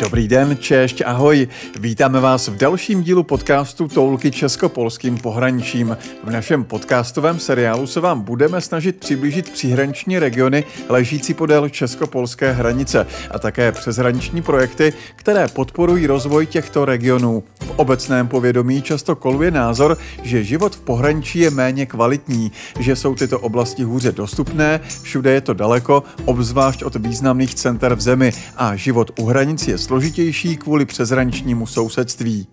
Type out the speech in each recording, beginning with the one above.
Dobrý den, češť, ahoj. Vítáme vás v dalším dílu podcastu Toulky česko-polským pohraničím. V našem podcastovém seriálu se vám budeme snažit přiblížit příhraniční regiony ležící podél česko-polské hranice a také přeshraniční projekty, které podporují rozvoj těchto regionů. V obecném povědomí často koluje názor, že život v pohraničí je méně kvalitní, že jsou tyto oblasti hůře dostupné, všude je to daleko, obzvlášť od významných center v zemi a život u hranic je složitější kvůli přezrančnímu sousedství.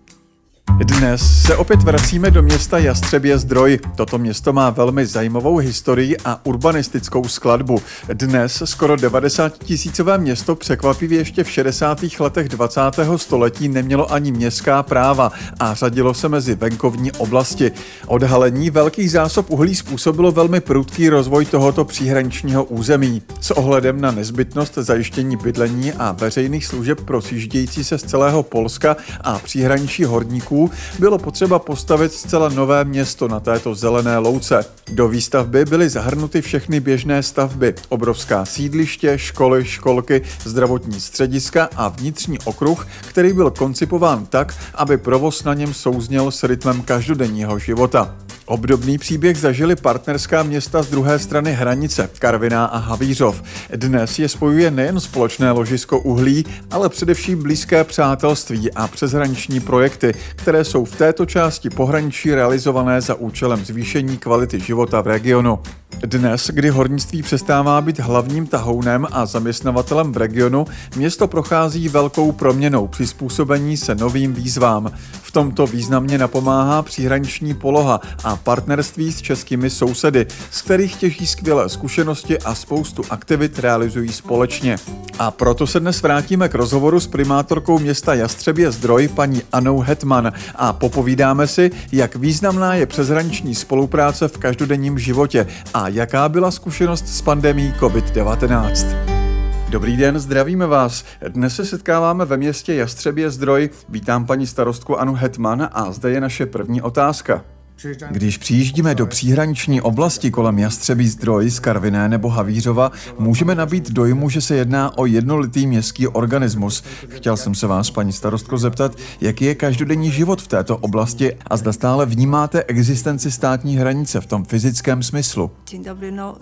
Dnes se opět vracíme do města Jastřebě zdroj. Toto město má velmi zajímavou historii a urbanistickou skladbu. Dnes skoro 90 tisícové město překvapivě ještě v 60. letech 20. století nemělo ani městská práva a řadilo se mezi venkovní oblasti. Odhalení velkých zásob uhlí způsobilo velmi prudký rozvoj tohoto příhraničního území. S ohledem na nezbytnost zajištění bydlení a veřejných služeb pro se z celého Polska a příhraničí horníků bylo potřeba postavit zcela nové město na této zelené louce. Do výstavby byly zahrnuty všechny běžné stavby, obrovská sídliště, školy, školky, zdravotní střediska a vnitřní okruh, který byl koncipován tak, aby provoz na něm souzněl s rytmem každodenního života. Obdobný příběh zažili partnerská města z druhé strany hranice, Karviná a Havířov. Dnes je spojuje nejen společné ložisko uhlí, ale především blízké přátelství a přeshraniční projekty, které jsou v této části pohraničí realizované za účelem zvýšení kvality života v regionu. Dnes, kdy hornictví přestává být hlavním tahounem a zaměstnavatelem v regionu, město prochází velkou proměnou přizpůsobení se novým výzvám. V tomto významně napomáhá příhraniční poloha a partnerství s českými sousedy, z kterých těží skvělé zkušenosti a spoustu aktivit realizují společně. A proto se dnes vrátíme k rozhovoru s primátorkou města Jastřebě Zdroj paní Anou Hetman a popovídáme si, jak významná je přeshraniční spolupráce v každodenním životě a jaká byla zkušenost s pandemí COVID-19. Dobrý den, zdravíme vás. Dnes se setkáváme ve městě Jastřebě Zdroj. Vítám paní starostku Anu Hetman a zde je naše první otázka. Když přijíždíme do příhraniční oblasti kolem Jastřebí zdroj z Karviné nebo Havířova, můžeme nabít dojmu, že se jedná o jednolitý městský organismus. Chtěl jsem se vás, paní starostko, zeptat, jaký je každodenní život v této oblasti a zda stále vnímáte existenci státní hranice v tom fyzickém smyslu. No,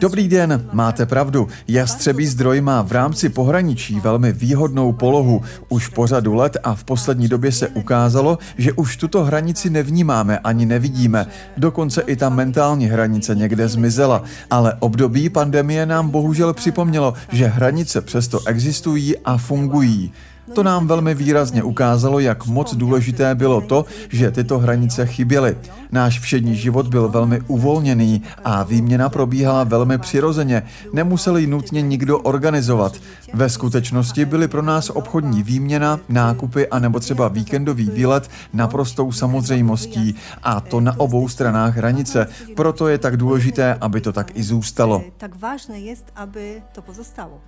Dobrý den, máte pravdu. Jastřebí zdroj má v rámci pohraničí velmi výhodnou polohu. Už po řadu let a v poslední době se ukázalo, že už tuto hranici nevnímáme ani ani nevidíme. Dokonce i ta mentální hranice někde zmizela. Ale období pandemie nám bohužel připomnělo, že hranice přesto existují a fungují. To nám velmi výrazně ukázalo, jak moc důležité bylo to, že tyto hranice chyběly. Náš všední život byl velmi uvolněný a výměna probíhala velmi přirozeně. Nemusel ji nutně nikdo organizovat. Ve skutečnosti byly pro nás obchodní výměna, nákupy a nebo třeba víkendový výlet naprostou samozřejmostí a to na obou stranách hranice. Proto je tak důležité, aby to tak i zůstalo. Tak vážné je, aby to pozostalo.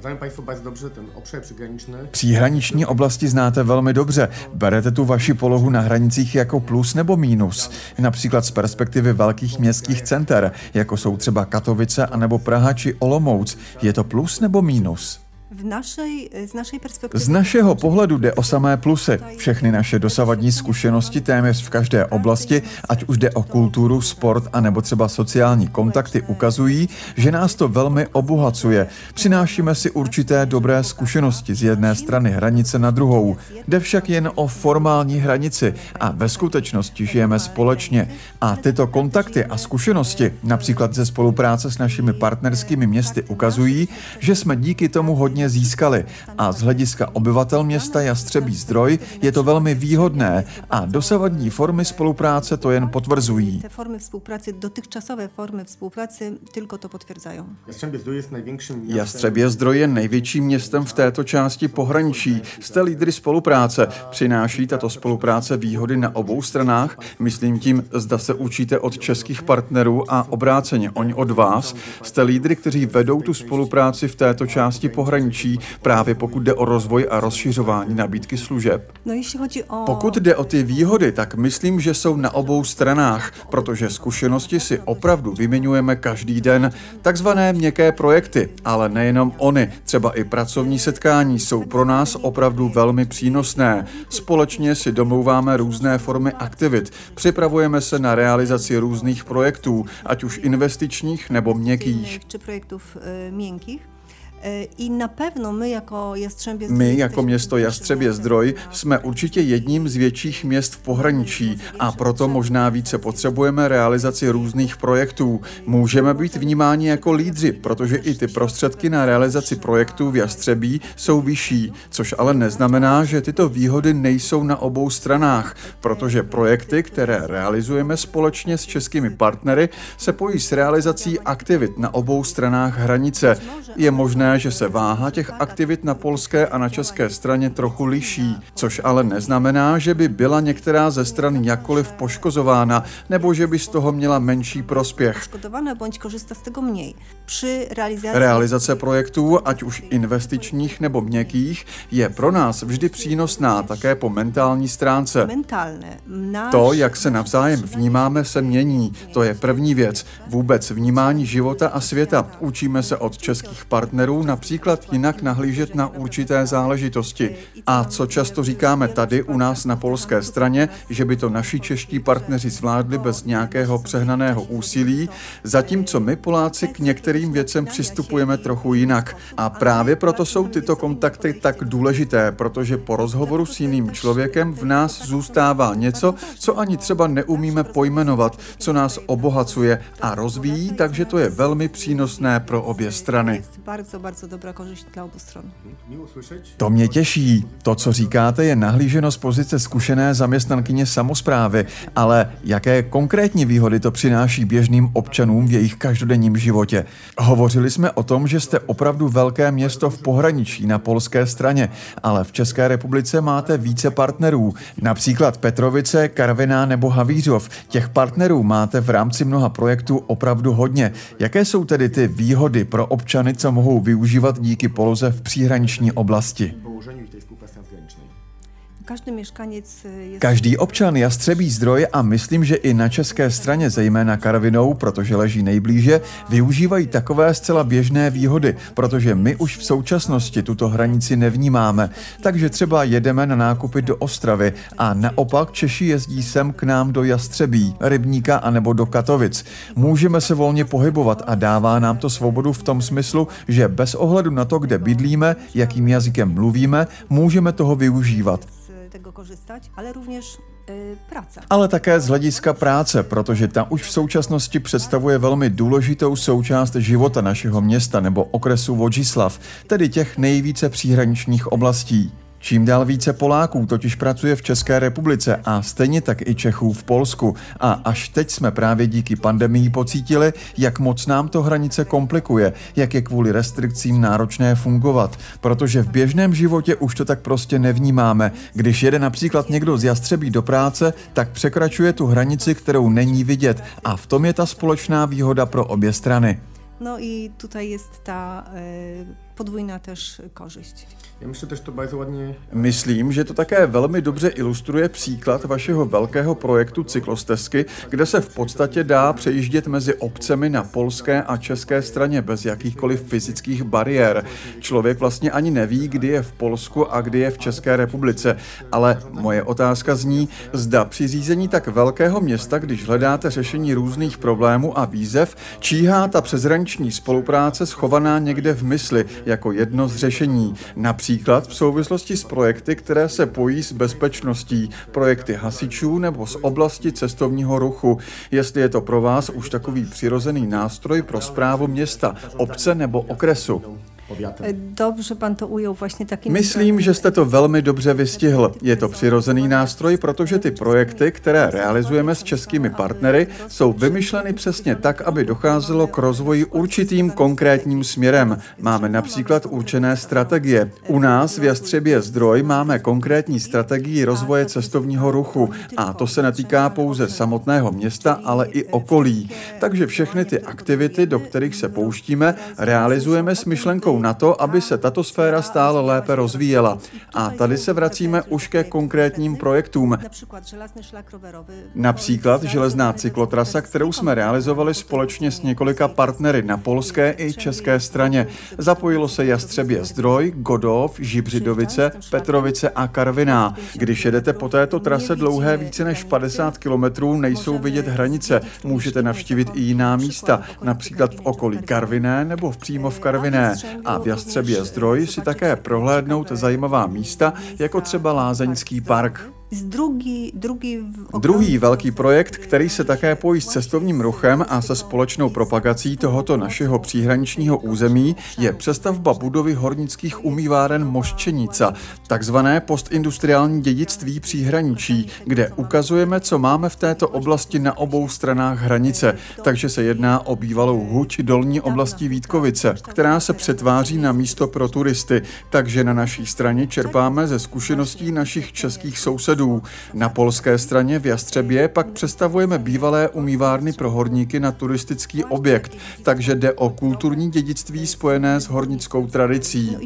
Znają Państwo bardzo dobrze ten obszar przygraniczny. Příhraniční oblasti znáte velmi dobře. Berete tu vaši polohu na hranicích jako plus nebo mínus? Například z perspektivy velkých městských center, jako jsou třeba Katovice anebo Praha či Olomouc. Je to plus nebo mínus? V našej, z našej perspektivy... Z našeho pohledu jde o samé plusy. Všechny naše dosavadní zkušenosti téměř v každé oblasti, ať už jde o kulturu, sport a nebo třeba sociální kontakty, ukazují, že nás to velmi obohacuje. Přinášíme si určité dobré zkušenosti z jedné strany hranice na druhou. Jde však jen o formální hranici a ve skutečnosti žijeme společně. A tyto kontakty a zkušenosti, například ze spolupráce s našimi partnerskými městy, ukazují, že jsme díky tomu hodně hodně získali a z hlediska obyvatel města Jastřebí zdroj je to velmi výhodné a dosavadní formy spolupráce to jen potvrzují. Te formy współpracy, dotychczasowe formy współpracy tylko to potwierdzają. Jastřebě zdroj je největším městem v této části pohraničí. Jste lídry spolupráce. Přináší tato spolupráce výhody na obou stranách? Myslím tím, zda se učíte od českých partnerů a obráceně oni od vás. Jste lídry, kteří vedou tu spolupráci v této části pohraničí pohraničí, právě pokud jde o rozvoj a rozšiřování nabídky služeb. No. Pokud jde o ty výhody, tak myslím, že jsou na obou stranách, protože zkušenosti si opravdu vyměňujeme každý den. Takzvané měkké projekty, ale nejenom oni, třeba i pracovní setkání jsou pro nás opravdu velmi přínosné. Společně si domlouváme různé formy aktivit, připravujeme se na realizaci různých projektů, ať už investičních nebo měkkých. I na pewno my jako Jastrzębie Zdrój My jako město miastem Zdroj jsme určitě jedním z větších měst v pohraničí a proto možná více potřebujeme realizaci různých projektů. Můžeme být vnímáni jako lídři, protože i ty prostředky na realizaci projektů v Jastřebí jsou vyšší, což ale neznamená, že tyto výhody nejsou na obou stranách, protože projekty, které realizujeme společně s českými partnery, se pojí s realizací aktivit na obou stranách hranice. Je možné, že se váha těch aktivit na polské a na české straně trochu liší, což ale neznamená, že by byla některá ze stran jakkoliv poškozována nebo že by z toho měla menší prospěch. Realizace projektů, ať už investičních nebo měkkých, je pro nás vždy přínosná také po mentální stránce. To, jak se navzájem vnímáme, se mění. To je první věc. Vůbec vnímání života a světa. Učíme se od českých partnerů například jinak nahlížet na určité záležitosti. A co často říkáme tady u nás na polské straně, že by to naši čeští partneři zvládli bez nějakého přehnaného úsilí, zatímco my Poláci k některým věcem přistupujeme trochu jinak. A právě proto jsou tyto kontakty tak důležité, protože po rozhovoru s jiným člověkem v nás zůstává něco, co ani třeba neumíme pojmenovat, co nás obohacuje a rozvíjí, takže to je velmi přínosné pro obě strany. bardzo, bardzo dobra korzyść dla obu stron. Miło słyszeć. To mě těší. To, co říkáte, je nahlíženo z pozice zkušené zaměstnankyně samozprávy, ale jaké konkrétní výhody to přináší běžným občanům v jejich každodenním životě? Hovořili jsme o tom, že jste opravdu velké město v pohraničí na polské straně, ale v České republice máte více partnerů, například Petrovice, Karviná nebo Havířov. Těch partnerů máte v rámci mnoha projektů opravdu hodně. Jaké jsou tedy ty výhody pro občany, co mohou využívat díky poloze v příhraniční oblasti? Mieszkaniec y, jest... Každý občan Jastřebí zdroj a myslím, že i na české straně, zejména Karvinou, protože leží nejblíže, využívají takové zcela běžné výhody, protože my už v současnosti tuto hranici nevnímáme. Takže třeba jedeme na nákupy do Ostravy a naopak Češi jezdí sem k nám do Jastřebí, Rybníka anebo do Katovic. Můžeme se volně pohybovat a dává nám to svobodu v tom smyslu, že bez ohledu na to, kde bydlíme, jakým jazykem mluvíme, můžeme toho využívat. Z tego korzystać, ale również y, praca. ale také z hlediska práce, protože ta už v současnosti představuje velmi důležitou součást života našeho města nebo okresu Vodžislav, tedy těch nejvíce příhraničních oblastí. Čím dál více Poláků totiž pracuje v České republice a stejně tak i Čechů v Polsku. A až teď jsme právě díky pandemii pocítili, jak moc nám to hranice komplikuje, jak je kvůli restrikcím náročné fungovat. Protože v běžném životě už to tak prostě nevnímáme. Když jede například někdo z Jastřebí do práce, tak překračuje tu hranici, kterou není vidět. A v tom je ta společná výhoda pro obě strany. No i tutaj jest ta y, podwójna też korzyść. Ja myślę też to bardzo ładnie Myslím, že to také velmi dobře ilustruje příklad vašeho velkého projektu cyklostezky, kde se v podstatě dá přejíždět mezi obcemi na polské a české straně bez jakýchkoliv fyzických bariér. Člověk vlastně ani neví, kdy je v Polsku a kdy je v České republice. Ale moje otázka zní, zda při řízení tak velkého města, když hledáte řešení různých problémů a výzev, číhá ta přezranční spolupráce schovaná někde v mysli jako jedno z řešení. Například v souvislosti s projekty, které se pojí s bezpečností, projekty hasičů nebo z oblasti cestovního ruchu. Jestli je to pro vás už takový přirozený nástroj pro zprávu města, obce nebo okresu. Powiatem. Y, Dobrze pan to ujął właśnie takim... Myslím, že jste to velmi dobře vystihl. Je to přirozený nástroj, protože ty projekty, které realizujeme s českými partnery, jsou vymyšleny přesně tak, aby docházelo k rozvoji určitým konkrétním směrem. Máme například určené strategie. U nás v Jastřebě zdroj máme konkrétní strategii rozvoje cestovního ruchu a to se netýká pouze samotného města, ale i okolí. Takže všechny ty aktivity, do kterých se pouštíme, realizujeme s myšlenkou jsou na to, aby se tato sféra stále lépe rozvíjela. A tady se vracíme už ke konkrétním projektům. Například železná cyklotrasa, kterou jsme realizovali společně s několika partnery na polské i české straně. Zapojilo se Jastřebě Zdroj, Godov, Žibřidovice, Petrovice a Karviná. Když jedete po této trase dlouhé více než 50 kilometrů, nejsou vidět hranice. Můžete navštívit i jiná místa, například v okolí Karviné nebo v přímo v Karviné. A v Jastřebě Zdroj si také prohlédnout zajímavá místa, jako třeba Lázeňský park. Druhý, druhý, druhý velký projekt, který se také pojí s cestovním ruchem a se společnou propagací tohoto našeho příhraničního území, je přestavba budovy hornických umýváren Moščenica, takzvané postindustriální dědictví příhraničí, kde ukazujeme, co máme v této oblasti na obou stranách hranice. Takže se jedná o bývalou huť dolní oblasti Vítkovice, která se přetváří na místo pro turisty. Takže na naší straně čerpáme ze zkušeností našich českých sousedů sousedů. Na polské straně v Jastřebě pak představujeme bývalé umývárny pro horníky na turistický objekt, takže jde o kulturní dědictví spojené s hornickou tradicí. No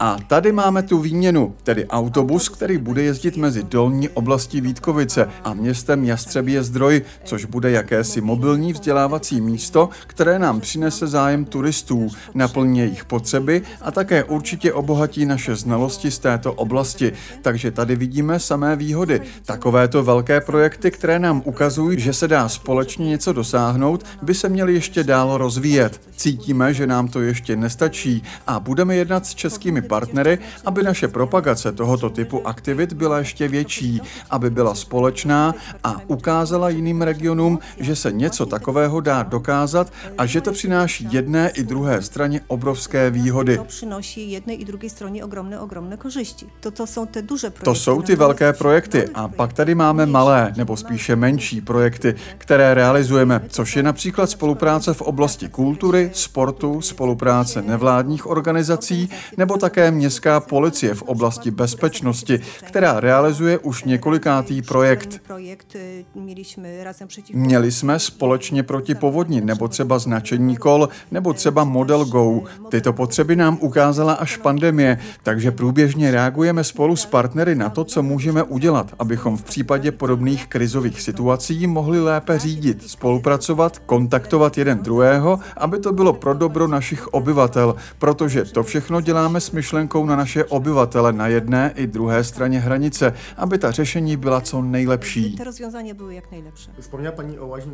A tady máme tu výměnu, tedy autobus, který bude jezdit mezi dolní oblasti Vítkovice a městem Jastřebě zdroj, což bude jakési mobilní vzdělávací místo, které nám přinese zájem turistů, naplní jejich potřeby a také určitě obohatí naše znalosti z této oblasti. Takže tady vidíme samé výhody. Takovéto velké projekty, které nám ukazují, že se dá společně něco dosáhnout, by se měly ještě dál rozvíjet. Cítíme, že nám to ještě nestačí a budeme jednat s českými partnery, aby naše propagace tohoto typu aktivit byla ještě větší, aby byla společná a ukázala jiným regionům, že se něco takového dá dokázat a že to přináší jedné i druhé straně obrovské výhody. To přináší jedné i druhé straně ogromné, ogromné kořisti. To, to jsou ty duže projekty. To jsou ty velké projekty a pak tady máme malé nebo spíše menší projekty, které realizujeme, což je například spolupráce v oblasti kultury, sportu, spolupráce nevládních organizací nebo také městská policie v oblasti bezpečnosti, která realizuje už několikátý projekt. Měli jsme společně proti povodni nebo třeba značení kol nebo třeba model Go. Tyto potřeby nám ukázala až pandemie, takže průběžně reagujeme spolu s partnery na to, co můžeme udělat, abychom v případě podobných krizových situací mohli lépe řídit, spolupracovat, kontaktovat jeden druhého, aby to bylo pro dobro našich obyvatel, protože to všechno děláme s myšlenkou na naše obyvatele na jedné i druhé straně hranice, aby ta řešení byla co nejlepší. Vzpomněla paní o Lážní.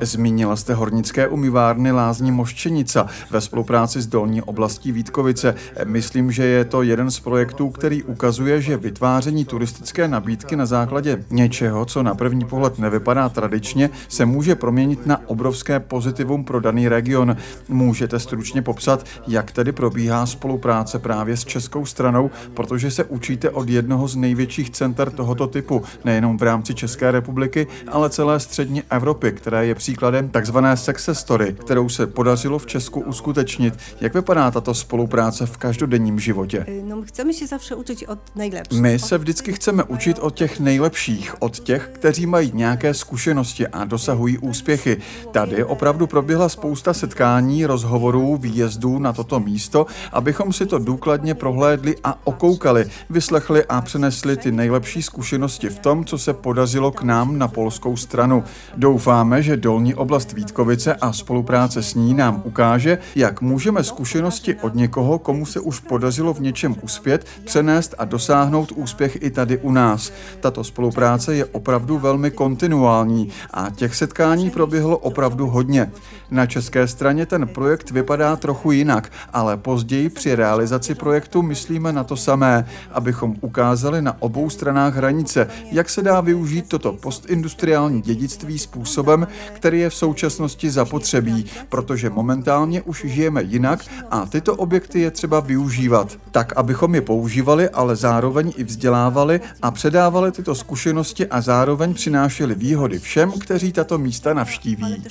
Zmínila jste hornické umývárny Lázní Moštěnica ve spolupráci s dolní oblastí Vítkovice. Myslím, že je to jeden z projektů, který ukazuje, že vytváření turistické nabídky na základě něčeho, co na první pohled nevypadá tradičně, se může proměnit na obrovské pozitivum pro daný region. Můžete stručně popsat, jak tedy probíhá spolupráce právě s českou stranou, protože se učíte od jednoho z největších center tohoto typu, nejenom v rámci České republiky, ale celé střední Evropy, které je příkladem takzvané success story, kterou se podařilo v Česku uskutečnit. Jak vypadá tato spolupráce v každodenním životě? No, chceme se učit od nejlepších. My se vždycky chceme učit od těch nejlepších, od těch, kteří mají nějaké zkušenosti a dosahují úspěchy. Tady opravdu proběhla spousta setkání, rozhovorů, výjezdů na toto místo, abychom si to důkladně prohlédli a okoukali, vyslechli a přenesli ty nejlepší zkušenosti v tom, co se podařilo k nám na polskou stranu. Doufáme, že dolní oblast Vítkovice a spolupráce s ní nám ukáže, jak můžeme zkušenosti od někoho, komu se už podařilo v něčem uspět, přenést a dosáhnout úspěch i tady u nás. Tato spolupráce je opravdu velmi kontinuální a těch setkání proběhlo opravdu hodně. Na české straně ten projekt vypadá trochu jinak, ale později při realizaci projektu myslíme na to samé, abychom ukázali na obou stranách hranice, jak se dá využít toto postindustriální dědictví způsobem, který je v současnosti zapotřebí, protože momentálně už žijeme jinak a tyto objekty je třeba využívat. tak abychom je používali, ale zároveň i vzdělávali a předávali tyto zkušenosti a zároveň přinášeli výhody všem, kteří tato místa navštíví.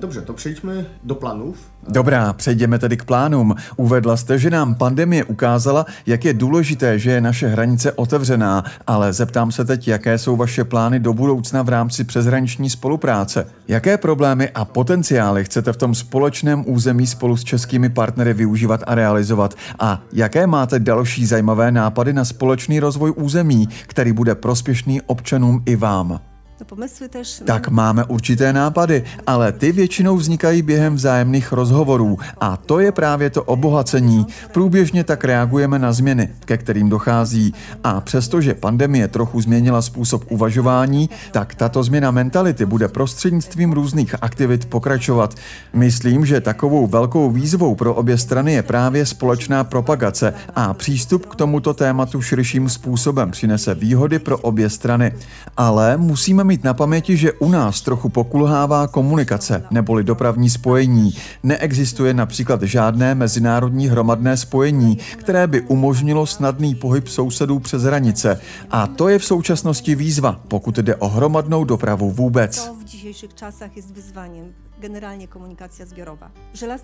Dobře, to přejdźmy do planów. Dobrá, přejdeme tedy k plánům. Uvedla jste, že nám pandemie ukázala, jak je důležité, že je naše hranice otevřená, ale zeptám se teď, jaké jsou vaše plány do budoucna v rámci přeshraniční spolupráce. Jaké problémy a potenciály chcete v tom společném území spolu s českými partnery využívat a realizovat? A jaké máte další zajímavé nápady na společný rozvoj území, který bude prospěšný občanům i vám? To pomysły też... Tak máme určité nápady, ale ty většinou vznikají během vzájemných rozhovorů a to je právě to obohacení. Průběžně tak reagujeme na změny, ke kterým dochází. A přestože pandemie trochu změnila způsob uvažování, tak tato změna mentality bude prostřednictvím různých aktivit pokračovat. Myslím, že takovou velkou výzvou pro obě strany je právě společná propagace a přístup k tomuto tématu širším způsobem přinese výhody pro obě strany. Ale musíme mít na paměti, že u nás trochu pokulhává komunikace neboli dopravní spojení. Neexistuje například žádné mezinárodní hromadné spojení, které by umožnilo snadný pohyb sousedů přes hranice. A to je v současnosti výzva, pokud jde o hromadnou dopravu vůbec.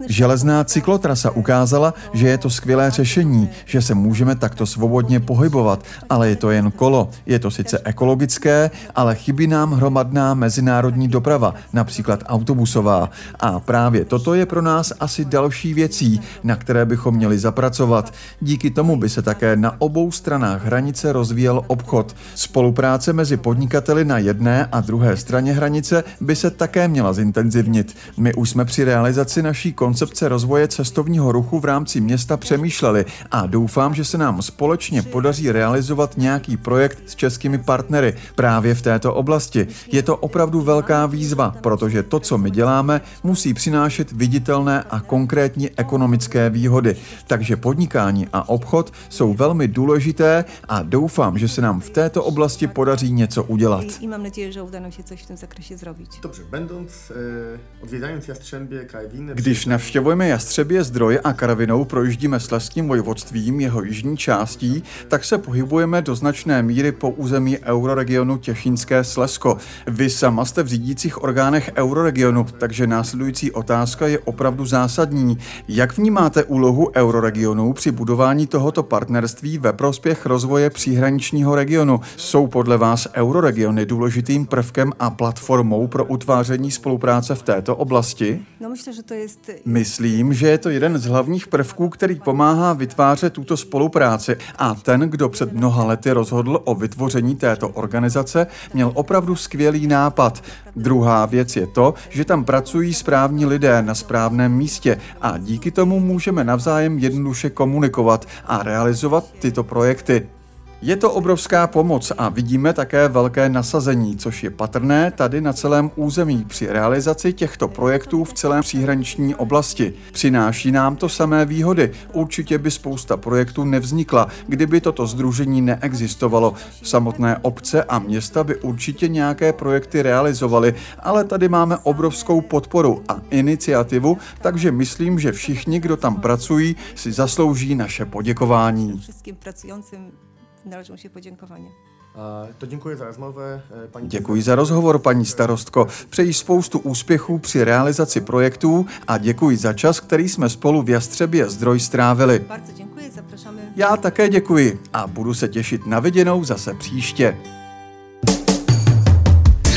Železná cyklotrasa ukázala, že je to skvělé řešení, že se můžeme takto svobodně pohybovat, ale je to jen kolo. Je to sice ekologické, ale chybí nám hromadná mezinárodní doprava, například autobusová. A právě toto je pro nás asi další věcí, na které bychom měli zapracovat. Díky tomu by se také na obou stranách hranice rozvíjel obchod. Spolupráce mezi podnikateli na jedné a druhé straně hranice by se také měla zintenzivnit. My už jsme při realizaci naší koncepce rozvoje cestovního ruchu v rámci města přemýšleli a doufám, že se nám společně podaří realizovat nějaký projekt s českými partnery právě v této oblasti. Je to opravdu velká výzva, protože to, co my děláme, musí přinášet viditelné a konkrétní ekonomické výhody. Takže podnikání a obchod jsou velmi důležité a doufám, že se nám v této oblasti podaří něco udělat. I, I mam nadzieję, że uda nam się coś w tym zakresie zrobić. Dobrze, będąc, e, odwiedzając Jastrzębie, Kajwiny... Když navštěvujeme Jastřebě zdroj a Karavinou projíždíme Slezským vojvodstvím jeho jižní částí, tak se pohybujeme do značné míry po území euroregionu Těšínské Slezsko. Vy sama jste v řídících orgánech euroregionu, takže následující otázka je opravdu zásadní. Jak vnímáte úlohu euroregionu při budování tohoto partnerství ve prospěch rozvoje příhraničního regionu? Jsou podle vás euroregiony důležitým prvkem a platformou pro utváření spolupráce v této oblasti? No że to jest Myslím, že je to jeden z hlavních prvků, který pomáhá vytvářet tuto spolupráci a ten, kdo před mnoha lety rozhodl o vytvoření této organizace, měl opravdu skvělý nápad. Druhá věc je to, že tam pracují správní lidé na správném místě a díky tomu můžeme navzájem jednoduše komunikovat a realizovat tyto projekty. Je to obrovská pomoc a vidíme také velké nasazení, což je patrné tady na celém území při realizaci těchto projektů v celé příhraniční oblasti. Přináší nám to samé výhody. Určitě by spousta projektů nevznikla, kdyby toto združení neexistovalo. Samotné obce a města by určitě nějaké projekty realizovaly, ale tady máme obrovskou podporu a iniciativu, takže myslím, že všichni, kdo tam pracují, si zaslouží naše poděkování. Należą się podziękowania. To dziękuję za rozmowę, e, pani Děkuji za rozhovor, paní starostko. Přeji spoustu úspěchů při realizaci projektů a děkuji za čas, který jsme spolu v Jastřebě zdroj strávili. Bardzo dziękuję, zapraszamy. Já také děkuji a budu se těšit na viděnou zase příště.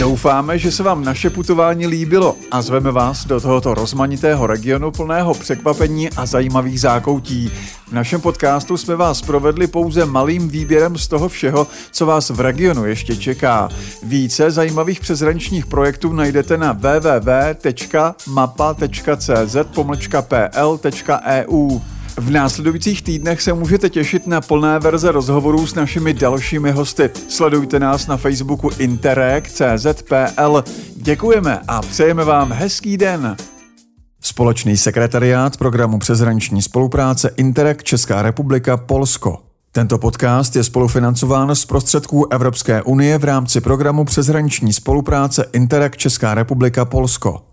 Doufáme, že se vám naše putování líbilo a zveme vás do tohoto rozmanitého regionu plného překvapení a zajímavých zákoutí. V našem podcastu jsme vás provedli pouze malým výběrem z toho všeho, co vás v regionu ještě čeká. Více zajímavých přeshraničních projektů najdete na www.mapa.cz-pl.eu. V následujících týdnech se můžete těšit na plné verze rozhovorů s našimi dalšími hosty. Sledujte nás na Facebooku Interreg.cz.pl. Děkujeme a přejeme vám hezký den. Společný sekretariát programu přeshraniční spolupráce Interreg Česká republika Polsko. Tento podcast je spolufinancován z prostředků Evropské unie v rámci programu přeshraniční spolupráce Interreg Česká republika Polsko.